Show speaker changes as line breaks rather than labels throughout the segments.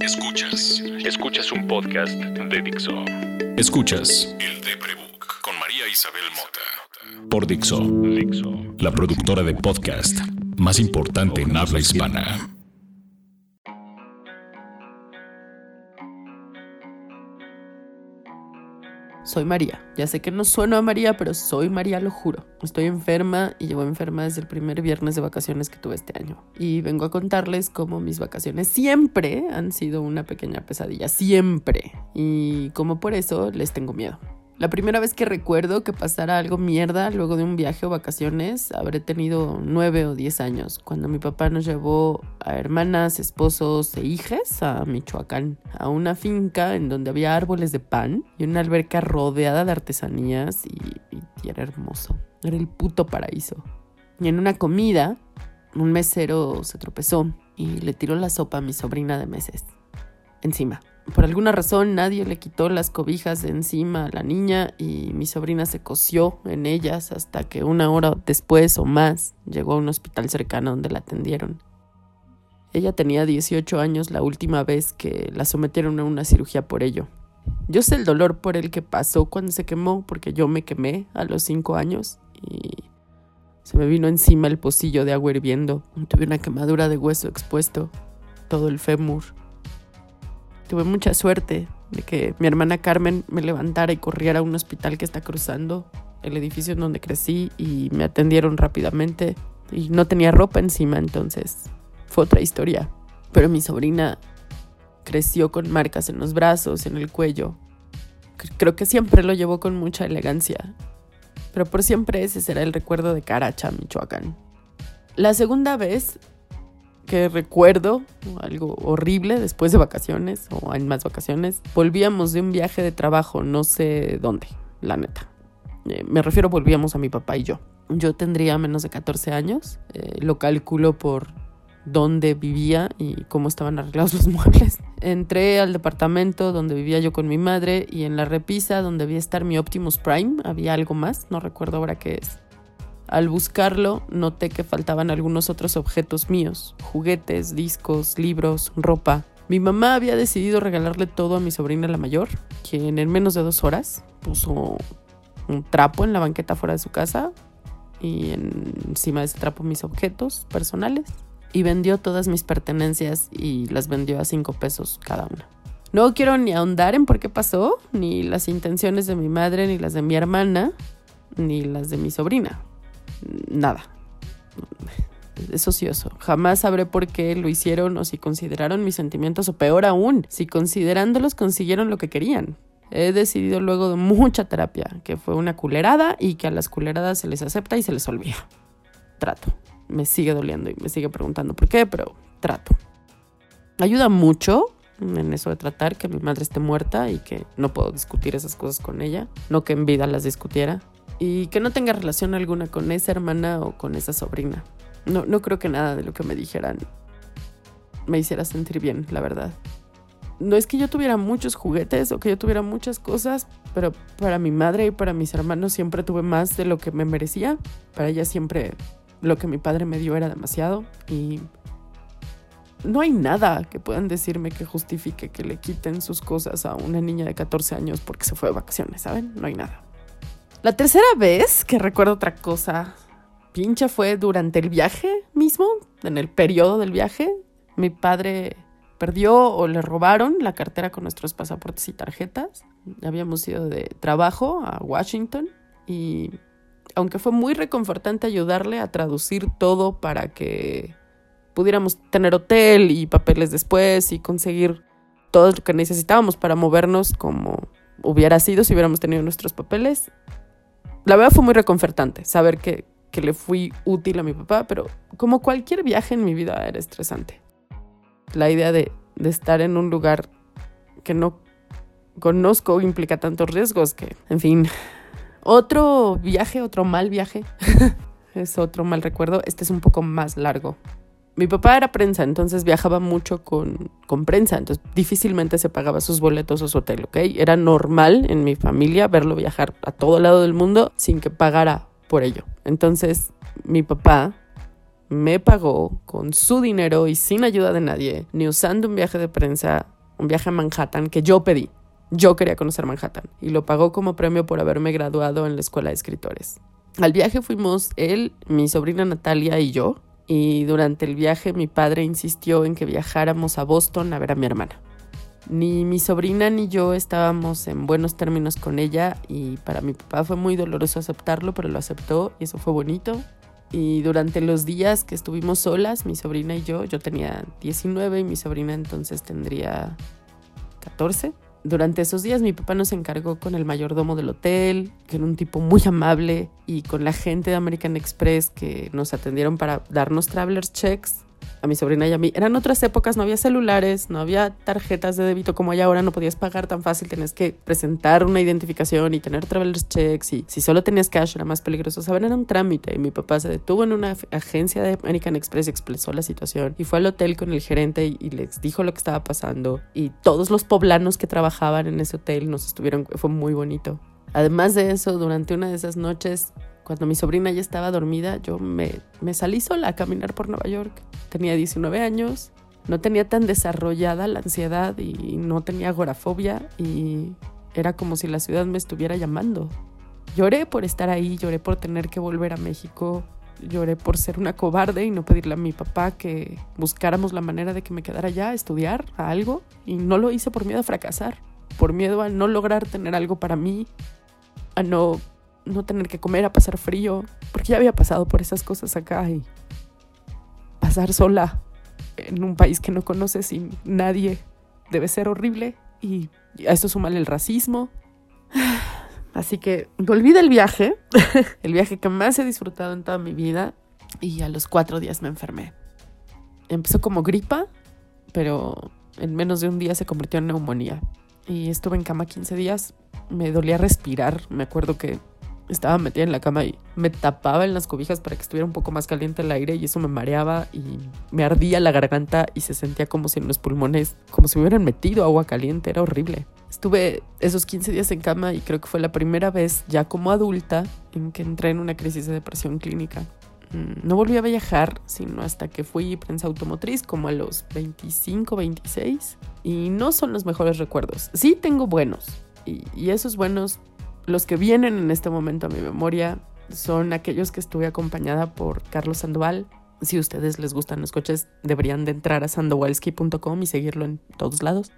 Escuchas. Escuchas un podcast de Dixo.
Escuchas
El de Prebook con María Isabel Mota.
por Dixo,
Dixo.
la productora de podcast más importante en habla hispana.
Soy María. Ya sé que no sueno a María, pero soy María, lo juro. Estoy enferma y llevo enferma desde el primer viernes de vacaciones que tuve este año. Y vengo a contarles cómo mis vacaciones siempre han sido una pequeña pesadilla. Siempre. Y como por eso les tengo miedo. La primera vez que recuerdo que pasara algo mierda luego de un viaje o vacaciones, habré tenido nueve o diez años, cuando mi papá nos llevó a hermanas, esposos e hijas a Michoacán, a una finca en donde había árboles de pan y una alberca rodeada de artesanías y, era hermoso. Era el puto paraíso. Y en una comida, un mesero se tropezó y le tiró la sopa a mi sobrina de meses. Encima. Por alguna razón nadie le quitó las cobijas de encima a la niña y mi sobrina se coció en ellas hasta que una hora después o más llegó a un hospital cercano donde la atendieron. Ella tenía 18 años la última vez que la sometieron a una cirugía por ello. Yo sé el dolor por el que pasó cuando se quemó porque yo me quemé a los 5 años y se me vino encima el pocillo de agua hirviendo. Tuve una quemadura de hueso expuesto, todo el fémur. Tuve mucha suerte de que mi hermana Carmen me levantara y corriera a un hospital que está cruzando el edificio en donde crecí y me atendieron rápidamente y no tenía ropa encima, entonces fue otra historia. Pero mi sobrina creció con marcas en los brazos, en el cuello. Creo que siempre lo llevó con mucha elegancia, pero por siempre ese será el recuerdo de Caracha, Michoacán. La segunda vez que recuerdo algo horrible después de vacaciones o en más vacaciones. Volvíamos de un viaje de trabajo, no sé dónde, la neta. Eh, me refiero, volvíamos a mi papá y yo. Yo tendría menos de 14 años, eh, lo calculo por dónde vivía y cómo estaban arreglados los muebles. Entré al departamento donde vivía yo con mi madre y en la repisa donde debía estar mi Optimus Prime había algo más, no recuerdo ahora qué es. Al buscarlo, noté que faltaban algunos otros objetos míos, juguetes, discos, libros, ropa. Mi mamá había decidido regalarle todo a mi sobrina la mayor, quien en menos de dos horas puso un trapo en la banqueta fuera de su casa y en- encima de ese trapo mis objetos personales y vendió todas mis pertenencias y las vendió a cinco pesos cada una. No quiero ni ahondar en por qué pasó, ni las intenciones de mi madre, ni las de mi hermana, ni las de mi sobrina nada. Es ocioso. Jamás sabré por qué lo hicieron o si consideraron mis sentimientos o peor aún, si considerándolos consiguieron lo que querían. He decidido luego de mucha terapia que fue una culerada y que a las culeradas se les acepta y se les olvida. Trato. Me sigue doliendo y me sigue preguntando por qué, pero trato. Ayuda mucho en eso de tratar que mi madre esté muerta y que no puedo discutir esas cosas con ella, no que en vida las discutiera y que no tenga relación alguna con esa hermana o con esa sobrina. No, no creo que nada de lo que me dijeran me hiciera sentir bien, la verdad. No es que yo tuviera muchos juguetes o que yo tuviera muchas cosas, pero para mi madre y para mis hermanos siempre tuve más de lo que me merecía. Para ella siempre lo que mi padre me dio era demasiado y no hay nada que puedan decirme que justifique que le quiten sus cosas a una niña de 14 años porque se fue de vacaciones, ¿saben? No hay nada. La tercera vez que recuerdo otra cosa pincha fue durante el viaje mismo, en el periodo del viaje. Mi padre perdió o le robaron la cartera con nuestros pasaportes y tarjetas. Habíamos ido de trabajo a Washington y aunque fue muy reconfortante ayudarle a traducir todo para que pudiéramos tener hotel y papeles después y conseguir todo lo que necesitábamos para movernos como hubiera sido si hubiéramos tenido nuestros papeles, la verdad fue muy reconfortante saber que, que le fui útil a mi papá, pero como cualquier viaje en mi vida era estresante. La idea de, de estar en un lugar que no conozco implica tantos riesgos que, en fin, otro viaje, otro mal viaje, es otro mal recuerdo, este es un poco más largo. Mi papá era prensa, entonces viajaba mucho con, con prensa, entonces difícilmente se pagaba sus boletos o su hotel, ¿ok? Era normal en mi familia verlo viajar a todo lado del mundo sin que pagara por ello. Entonces mi papá me pagó con su dinero y sin ayuda de nadie, ni usando un viaje de prensa, un viaje a Manhattan que yo pedí. Yo quería conocer Manhattan y lo pagó como premio por haberme graduado en la escuela de escritores. Al viaje fuimos él, mi sobrina Natalia y yo, y durante el viaje mi padre insistió en que viajáramos a Boston a ver a mi hermana. Ni mi sobrina ni yo estábamos en buenos términos con ella y para mi papá fue muy doloroso aceptarlo, pero lo aceptó y eso fue bonito. Y durante los días que estuvimos solas, mi sobrina y yo, yo tenía 19 y mi sobrina entonces tendría 14. Durante esos días mi papá nos encargó con el mayordomo del hotel, que era un tipo muy amable, y con la gente de American Express que nos atendieron para darnos travelers checks a mi sobrina y a mí. Eran otras épocas, no había celulares, no había tarjetas de débito como hay ahora, no podías pagar tan fácil, tenías que presentar una identificación y tener travelers checks y si solo tenías cash era más peligroso. Saben, era un trámite y mi papá se detuvo en una agencia de American Express y expresó la situación y fue al hotel con el gerente y, y les dijo lo que estaba pasando y todos los poblanos que trabajaban en ese hotel nos estuvieron, fue muy bonito. Además de eso, durante una de esas noches cuando mi sobrina ya estaba dormida, yo me, salí sola a caminar por Nueva York. Tenía 19 años, no tenía tan desarrollada la ansiedad y no tenía agorafobia y era como si la ciudad me estuviera llamando. Lloré por estar ahí, lloré por tener que volver a México, lloré por ser una cobarde y no pedirle a mi papá que buscáramos la manera de que me quedara allá a estudiar a algo y no lo hice por miedo a fracasar, por miedo a no lograr tener algo para mí, a no no tener que comer, a pasar frío, porque ya había pasado por esas cosas acá y pasar sola en un país que no conoces sin nadie debe ser horrible y a eso suma el racismo. Así que volví del viaje, el viaje que más he disfrutado en toda mi vida y a los cuatro días me enfermé. Empezó como gripa, pero en menos de un día se convirtió en neumonía. Y estuve en cama 15 días. Me dolía respirar. Me acuerdo que estaba metida en la cama y me tapaba en las cobijas para que estuviera un poco más caliente el aire y eso me mareaba y me ardía la garganta y se sentía como si en los pulmones, como si me hubieran metido agua caliente, era horrible. Estuve esos 15 días en cama y creo que fue la primera vez ya como adulta en que entré en una crisis de depresión clínica. Mm, no volví a viajar, sino hasta que fui prensa automotriz, como a los 25, 26. Y no son los mejores recuerdos. Sí tengo buenos. Y, y esos buenos los que vienen en este momento a mi memoria son aquellos que estuve acompañada por Carlos Sandoval. Si ustedes les gustan los coches, deberían de entrar a sandowalski.com y seguirlo en todos lados.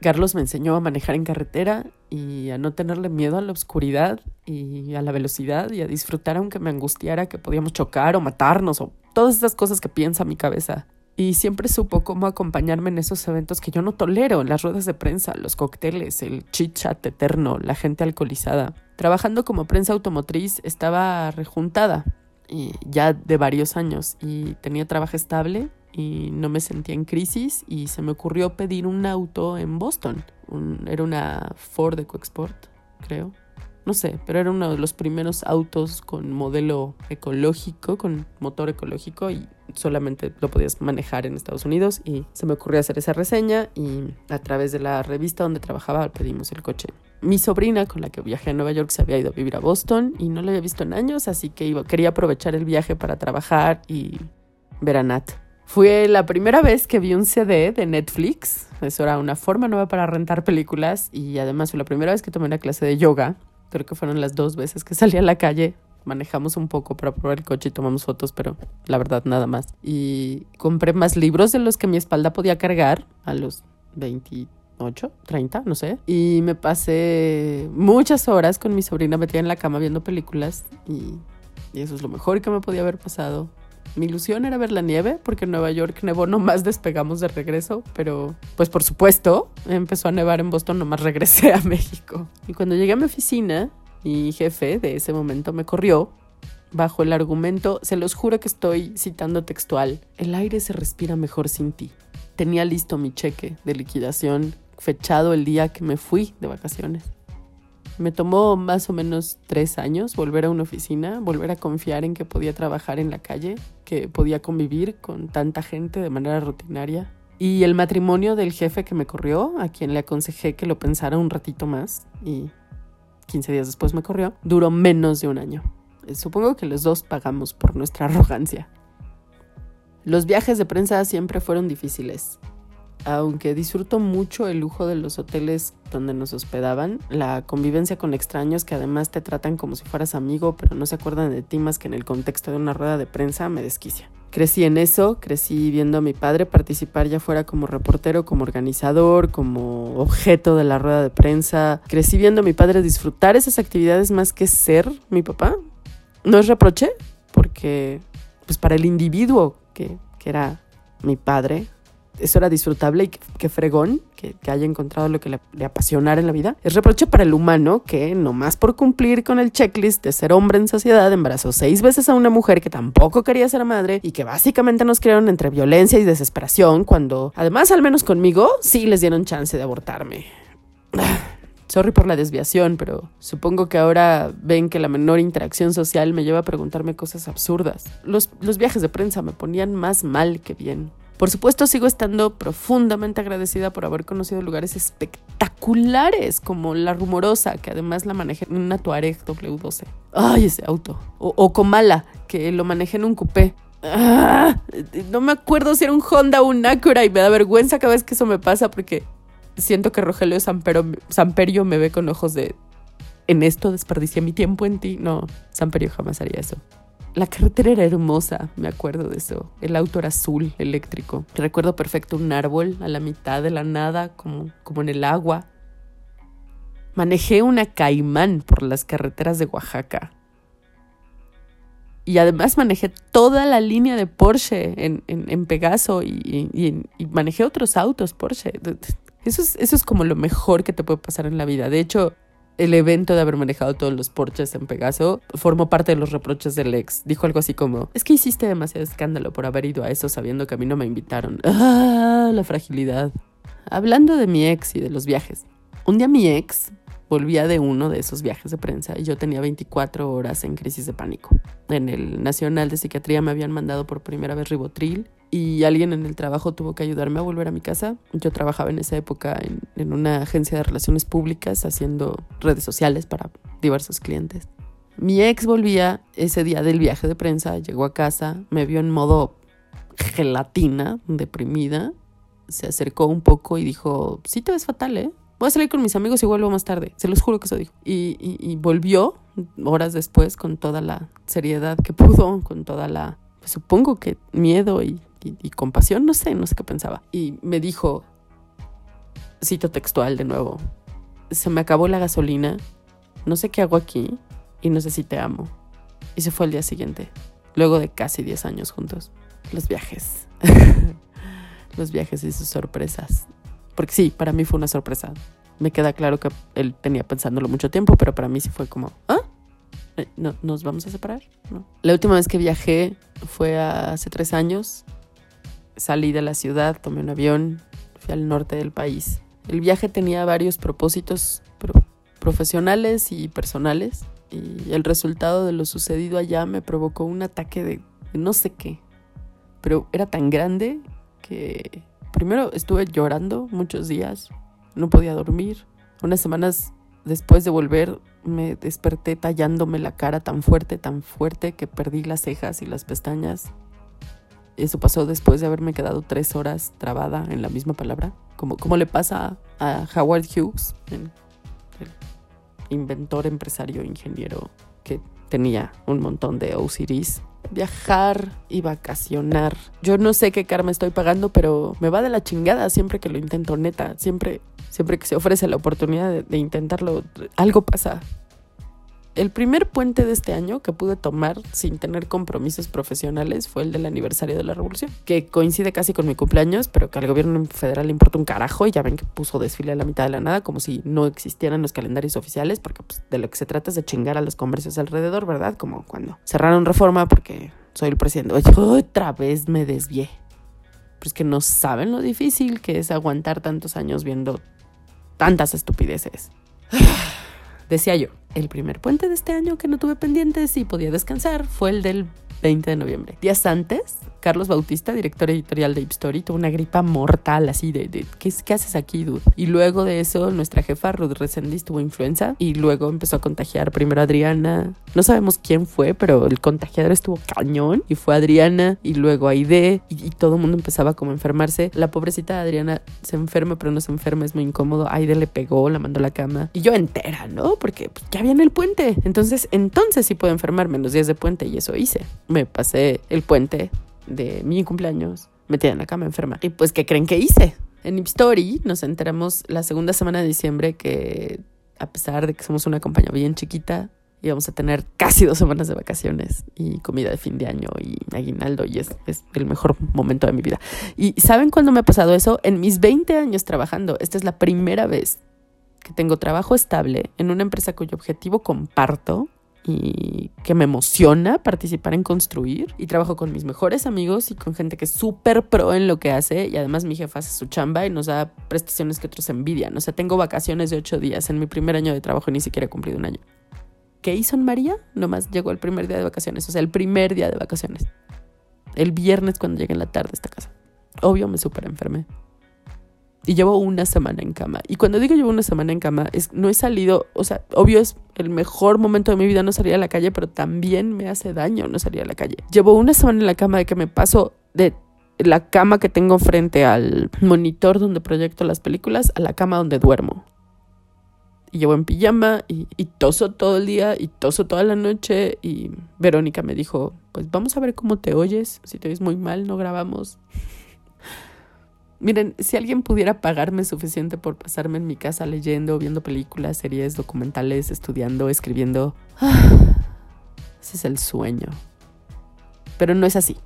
Carlos me enseñó a manejar en carretera y a no tenerle miedo a la oscuridad y a la velocidad y a disfrutar aunque me angustiara que podíamos chocar o matarnos o todas esas cosas que piensa mi cabeza y siempre supo cómo acompañarme en esos eventos que yo no tolero, las ruedas de prensa, los cócteles, el chit chat eterno, la gente alcoholizada. Trabajando como prensa automotriz estaba rejuntada y ya de varios años y tenía trabajo estable y no me sentía en crisis y se me ocurrió pedir un auto en Boston. era una Ford EcoSport, creo no sé, pero era uno de los primeros autos con modelo ecológico, con motor ecológico y solamente lo podías manejar en Estados Unidos y se me ocurrió hacer esa reseña y a través de la revista donde trabajaba pedimos el coche. Mi sobrina con la que viajé a Nueva York se había ido a vivir a Boston y no lo había visto en años, así que iba, quería aprovechar el viaje para trabajar y ver a Nat. Fue la primera vez que vi un CD de Netflix. Eso era una forma nueva para rentar películas y además fue la primera vez que tomé una clase de yoga Creo que fueron las dos veces que salí a la calle. Manejamos un poco para probar el coche y tomamos fotos, pero la verdad nada más. Y compré más libros de los que mi espalda podía cargar a los 28, 30, no sé. Y me pasé muchas horas con mi sobrina metida en la cama viendo películas y, y eso es lo mejor que me podía haber pasado. Mi ilusión era ver la nieve, porque en Nueva York nevó nomás despegamos de regreso, pero pues por supuesto empezó a nevar en Boston, nomás regresé a México. Y cuando llegué a mi oficina, mi jefe de ese momento me corrió bajo el argumento, se los juro que estoy citando textual, el aire se respira mejor sin ti. Tenía listo mi cheque de liquidación fechado el día que me fui de vacaciones. Me tomó más o menos tres años volver a una oficina, volver a confiar en que podía trabajar en la calle, que podía convivir con tanta gente de manera rutinaria. Y el matrimonio del jefe que me corrió, a quien le aconsejé que lo pensara un ratito más, y 15 días después me corrió, duró menos de un año. Supongo que los dos pagamos por nuestra arrogancia. Los viajes de prensa siempre fueron difíciles. Aunque disfruto mucho el lujo de los hoteles donde nos hospedaban, la convivencia con extraños que además te tratan como si fueras amigo, pero no se acuerdan de ti más que en el contexto de una rueda de prensa, me desquicia. Crecí en eso, crecí viendo a mi padre participar ya fuera como reportero, como organizador, como objeto de la rueda de prensa. Crecí viendo a mi padre disfrutar esas actividades más que ser mi papá. No es reproche, porque pues para el individuo que, que era mi padre, eso era disfrutable y que, fregón que, haya encontrado lo que le, le, apasionara en la vida. Es reproche para el humano que, nomás por cumplir con el checklist de ser hombre en sociedad, embarazó seis veces a una mujer que tampoco quería ser madre y que básicamente nos crearon entre violencia y desesperación cuando, además, al menos conmigo, sí les dieron chance de abortarme. Sorry por la desviación, pero supongo que ahora ven que la menor interacción social me lleva a preguntarme cosas absurdas. Los, los viajes de prensa me ponían más mal que bien. Por supuesto, sigo estando profundamente agradecida por haber conocido lugares espectaculares como La Rumorosa, que además la manejé en una Tuareg W12. ¡Ay, ese auto! O, o Comala, que lo manejé en un coupé. ¡Ah! No me acuerdo si era un Honda o un Acura y me da vergüenza cada vez que eso me pasa porque siento que Rogelio Samperio me ve con ojos de en esto desperdicié mi tiempo en ti. No, Samperio jamás haría eso. La carretera era hermosa, me acuerdo de eso. El auto era azul, eléctrico. Recuerdo perfecto un árbol a la mitad de la nada, como, como en el agua. Manejé una caimán por las carreteras de Oaxaca. Y además manejé toda la línea de Porsche en, en, Pegaso y, y, manejé otros autos Porsche. Eso es, eso es como lo mejor que te puede pasar en la vida. De hecho, el evento de haber manejado todos los porches en Pegaso formó parte de los reproches del ex. Dijo algo así como, es que hiciste demasiado escándalo por haber ido a eso sabiendo que a mí no me invitaron. Ah, la fragilidad. Hablando de mi ex y de los viajes. Un día mi ex volvía de uno de esos viajes de prensa y yo tenía 24 horas en crisis de pánico. En el Nacional de Psiquiatría me habían mandado por primera vez ribotril y alguien en el trabajo tuvo que ayudarme a volver a mi casa. Yo trabajaba en esa época en, una agencia de relaciones públicas haciendo redes sociales para diversos clientes. Mi ex volvía ese día del viaje de prensa, llegó a casa, me vio en modo gelatina, deprimida, se acercó un poco y dijo, sí te ves fatal, ¿eh? Voy a salir con mis amigos y vuelvo más tarde. Se los juro que eso dijo. Y, volvió horas después con toda la seriedad que pudo, con toda la, pues, supongo que miedo y y, compasión, no sé, no sé qué pensaba. Y me dijo, cito textual de nuevo, se me acabó la gasolina, no sé qué hago aquí y no sé si te amo. Y se fue el día siguiente, luego de casi 10 años juntos. Los viajes. Los viajes y sus sorpresas. Porque sí, para mí fue una sorpresa. Me queda claro que él tenía pensándolo mucho tiempo, pero para mí sí fue como, ¿ah? Eh, ¿No, ¿Nos vamos a separar? No. La última vez que viajé fue hace tres años salí de la ciudad, tomé un avión, fui al norte del país. El viaje tenía varios propósitos profesionales y personales y el resultado de lo sucedido allá me provocó un ataque de no sé qué, pero era tan grande que primero estuve llorando muchos días, no podía dormir. Unas semanas después de volver me desperté tallándome la cara tan fuerte, tan fuerte que perdí las cejas y las pestañas eso pasó después de haberme quedado tres horas trabada en la misma palabra, como, como le pasa a Howard Hughes, el, inventor, empresario, ingeniero que tenía un montón de OCDs. Viajar y vacacionar. Yo no sé qué karma estoy pagando, pero me va de la chingada siempre que lo intento, neta. Siempre, siempre que se ofrece la oportunidad de intentarlo, algo pasa. El primer puente de este año que pude tomar sin tener compromisos profesionales fue el del aniversario de la revolución, que coincide casi con mi cumpleaños, pero que al gobierno federal le importa un carajo y ya ven que puso desfile a la mitad de la nada, como si no existieran los calendarios oficiales, porque pues, de lo que se trata es de chingar a los comercios alrededor, ¿verdad? Como cuando cerraron reforma porque soy el presidente. Oye, otra vez me desvié. Pues que no saben lo difícil que es aguantar tantos años viendo tantas estupideces. Decía yo, el primer puente de este año que no tuve pendientes y podía descansar fue el del 20 de noviembre. Días antes, Carlos Bautista, director editorial de Ip Story, tuvo una gripa mortal así de, de ¿qué, ¿qué, haces aquí, dude? Y luego de eso, nuestra jefa, Ruth Resendiz, tuvo influenza y luego empezó a contagiar primero a Adriana. No sabemos quién fue, pero el contagiador estuvo cañón y fue Adriana y luego Aide y, y todo el mundo empezaba como a enfermarse. La pobrecita Adriana se enferma, pero no se enferma, es muy incómodo. Aide le pegó, la mandó a la cama y yo entera, ¿no? Porque pues, ya viene el puente. Entonces, entonces sí puedo enfermarme en los días de puente y eso hice. Me pasé el puente de mi cumpleaños metida en la cama enferma. Y pues, ¿qué creen que hice? En Ip Story nos enteramos la segunda semana de diciembre que a pesar de que somos una compañía bien chiquita, íbamos a tener casi dos semanas de vacaciones y comida de fin de año y aguinaldo y es, es, el mejor momento de mi vida. ¿Y saben cuándo me ha pasado eso? En mis 20 años trabajando. Esta es la primera vez que tengo trabajo estable en una empresa cuyo objetivo comparto y que me emociona participar en construir y trabajo con mis mejores amigos y con gente que es súper pro en lo que hace y además mi jefa hace su chamba y nos da prestaciones que otros envidian. O sea, tengo vacaciones de ocho días en mi primer año de trabajo ni siquiera he cumplido un año. ¿Qué hizo en María? Nomás llegó el primer día de vacaciones, o sea, el primer día de vacaciones. El viernes cuando llegué en la tarde a esta casa. Obvio me súper enfermé. Y llevo una semana en cama. Y cuando digo llevo una semana en cama, es, no he salido, o sea, obvio es el mejor momento de mi vida no salir a la calle, pero también me hace daño no salir a la calle. Llevo una semana en la cama de que me paso de la cama que tengo frente al monitor donde proyecto las películas a la cama donde duermo. Y llevo en pijama y, y toso todo el día y toso toda la noche. Y Verónica me dijo, pues vamos a ver cómo te oyes. Si te oyes muy mal, no grabamos. Miren, si alguien pudiera pagarme suficiente por pasarme en mi casa leyendo, viendo películas, series, documentales, estudiando, escribiendo, ese es el sueño. Pero no es así.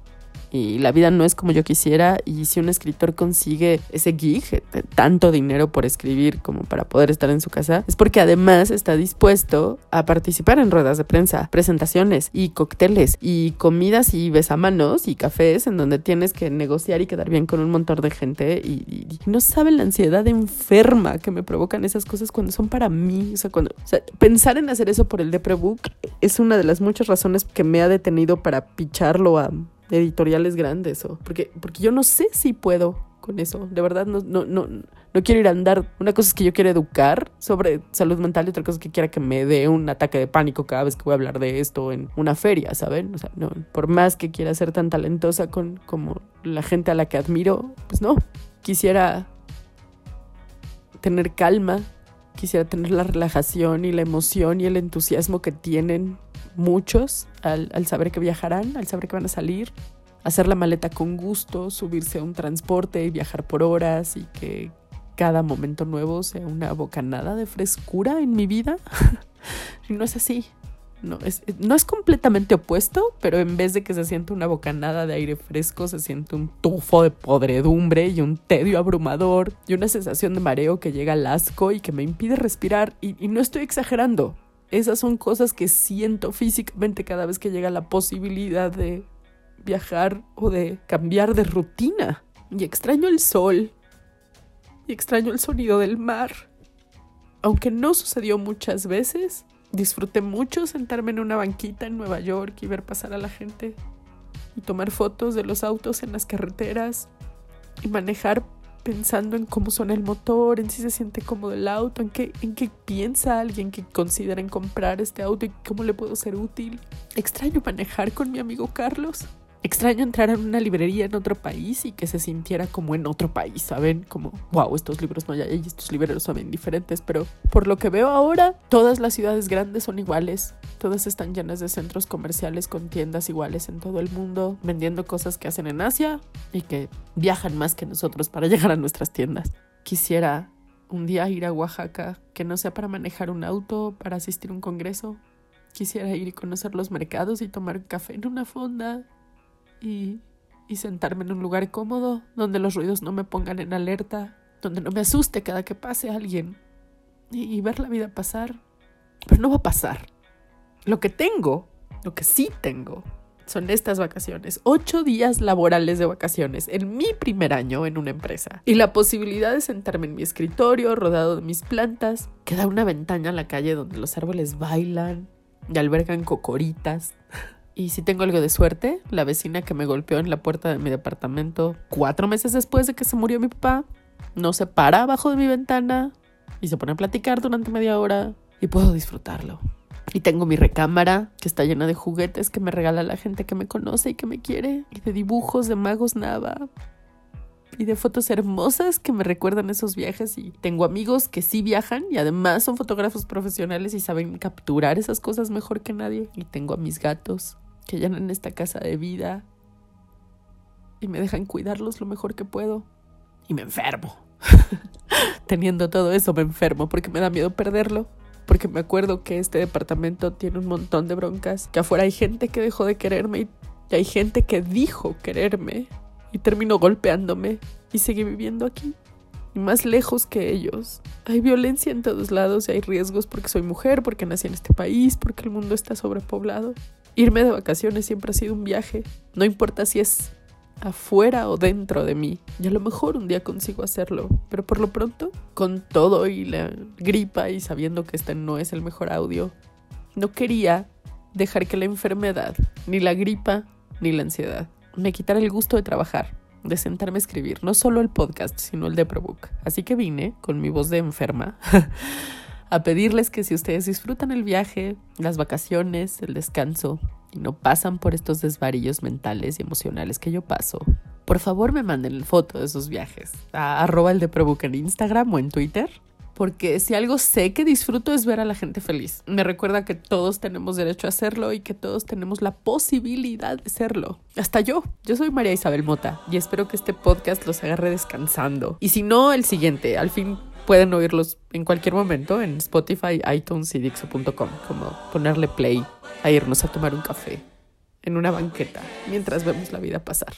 Y la vida no es como yo quisiera. Y si un escritor consigue ese gig, tanto dinero por escribir como para poder estar en su casa, es porque además está dispuesto a participar en ruedas de prensa, presentaciones y cócteles y comidas y besamanos y cafés en donde tienes que negociar y quedar bien con un montón de gente. Y no saben la ansiedad enferma que me provocan esas cosas cuando son para mí. O sea, cuando o sea, pensar en hacer eso por el Deprebook es una de las muchas razones que me ha detenido para picharlo a editoriales grandes o porque porque yo no sé si puedo con eso. De verdad no no no no quiero ir a andar. Una cosa es que yo quiero educar sobre salud mental y otra cosa es que quiera que me dé un ataque de pánico cada vez que voy a hablar de esto en una feria saben o sea no por más que quiera ser tan talentosa con como la gente a la que admiro pues no. Quisiera tener calma quisiera tener la relajación y la emoción y el entusiasmo que tienen muchos al, saber que viajarán, al saber que van a salir, hacer la maleta con gusto, subirse a un transporte y viajar por horas y que cada momento nuevo sea una bocanada de frescura en mi vida. no es así. No es, no es completamente opuesto, pero en vez de que se siente una bocanada de aire fresco, se siente un tufo de podredumbre y un tedio abrumador y una sensación de mareo que llega al asco y que me impide respirar. Y no estoy exagerando. Esas son cosas que siento físicamente cada vez que llega la posibilidad de viajar o de cambiar de rutina. Y extraño el sol. Y extraño el sonido del mar. Aunque no sucedió muchas veces, disfruté mucho sentarme en una banquita en Nueva York y ver pasar a la gente. Y tomar fotos de los autos en las carreteras. Y manejar pensando en cómo suena el motor, en si se siente cómodo el auto, en qué, en qué piensa alguien que considera en comprar este auto y cómo le puedo ser útil. Extraño manejar con mi amigo Carlos. Extraño entrar en una librería en otro país y que se sintiera como en otro país, ¿saben? Como, wow, estos libros no hay ahí, estos libreros son bien diferentes, pero por lo que veo ahora, todas las ciudades grandes son iguales, todas están llenas de centros comerciales con tiendas iguales en todo el mundo, vendiendo cosas que hacen en Asia y que viajan más que nosotros para llegar a nuestras tiendas. Quisiera un día ir a Oaxaca, que no sea para manejar un auto, para asistir a un congreso. Quisiera ir y conocer los mercados y tomar café en una fonda y, sentarme en un lugar cómodo donde los ruidos no me pongan en alerta, donde no me asuste cada que pase alguien y, ver la vida pasar. Pero no va a pasar. Lo que tengo, lo que sí tengo, son estas vacaciones. Ocho días laborales de vacaciones en mi primer año en una empresa. Y la posibilidad de sentarme en mi escritorio rodeado de mis plantas, que da una ventana a la calle donde los árboles bailan y albergan cocoritas Y si tengo algo de suerte, la vecina que me golpeó en la puerta de mi departamento cuatro meses después de que se murió mi papá, no se para abajo de mi ventana y se pone a platicar durante media hora y puedo disfrutarlo. Y tengo mi recámara que está llena de juguetes que me regala la gente que me conoce y que me quiere, y de dibujos de magos Nava, y de fotos hermosas que me recuerdan esos viajes y tengo amigos que sí viajan y además son fotógrafos profesionales y saben capturar esas cosas mejor que nadie. Y tengo a mis gatos que llenan esta casa de vida y me dejan cuidarlos lo mejor que puedo. Y me enfermo. Teniendo todo eso me enfermo porque me da miedo perderlo. Porque me acuerdo que este departamento tiene un montón de broncas, que afuera hay gente que dejó de quererme y hay gente que dijo quererme y terminó golpeándome y seguí viviendo aquí. Y más lejos que ellos. Hay violencia en todos lados y hay riesgos porque soy mujer, porque nací en este país, porque el mundo está sobrepoblado. Irme de vacaciones siempre ha sido un viaje. No importa si es afuera o dentro de mí. Y a lo mejor un día consigo hacerlo. Pero por lo pronto, con todo y la gripa y sabiendo que este no es el mejor audio, no quería dejar que la enfermedad, ni la gripa, ni la ansiedad, me quitara el gusto de trabajar, de sentarme a escribir, no solo el podcast, sino el de ProBook. Así que vine, con mi voz de enferma, a pedirles que si ustedes disfrutan el viaje, las vacaciones, el descanso y no pasan por estos desvaríos mentales y emocionales que yo paso, por favor me manden foto de esos viajes a arroba el de en Instagram o en Twitter. Porque si algo sé que disfruto es ver a la gente feliz. Me recuerda que todos tenemos derecho a hacerlo y que todos tenemos la posibilidad de serlo. Hasta yo. Yo soy María Isabel Mota y espero que este podcast los agarre descansando. Y si no, el siguiente. Al fin pueden oírlos en cualquier momento en Spotify, iTunes y Dixo.com, como ponerle play a irnos a tomar un café en una banqueta mientras vemos la vida pasar.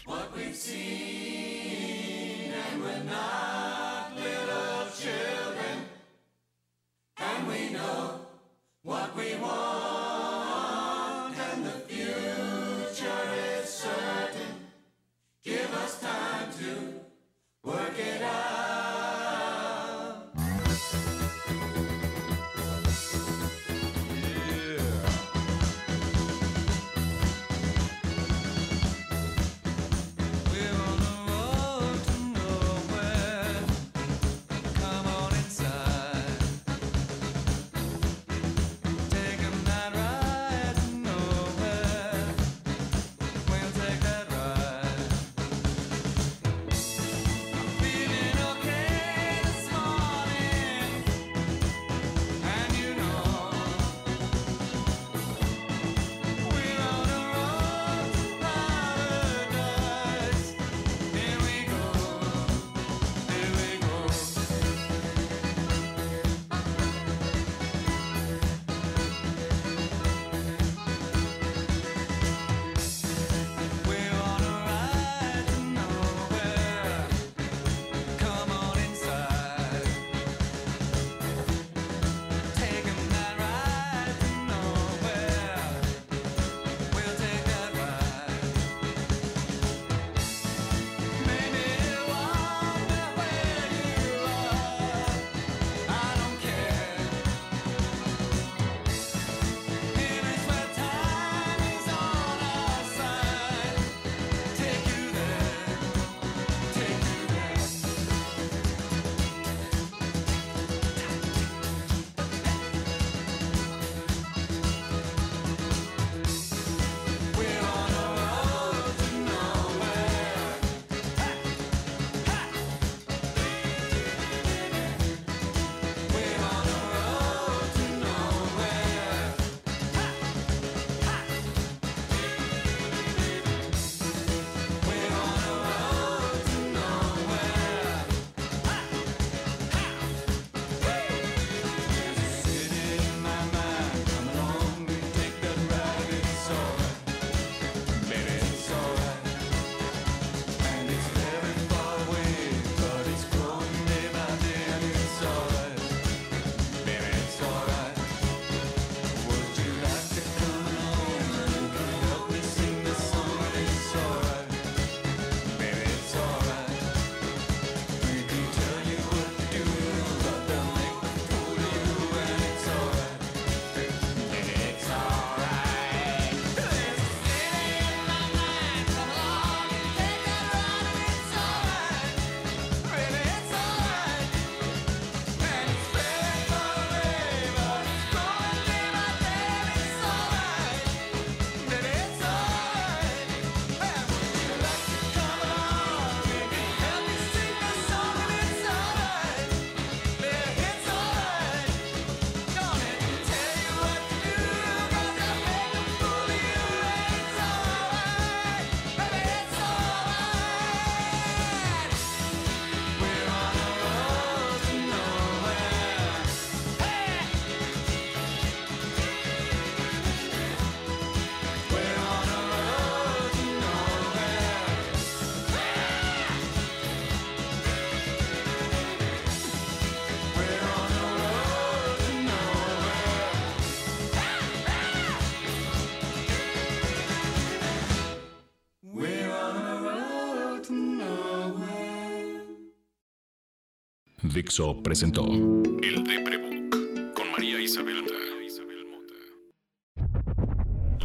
Dixo presentó
El Deprebook con María Isabel Mota.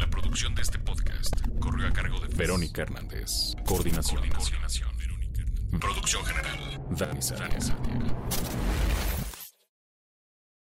La producción de este podcast corrió a cargo de
Verónica Hernández. Coordinación.
Coordinación. Producción general.
Dani Sánchez.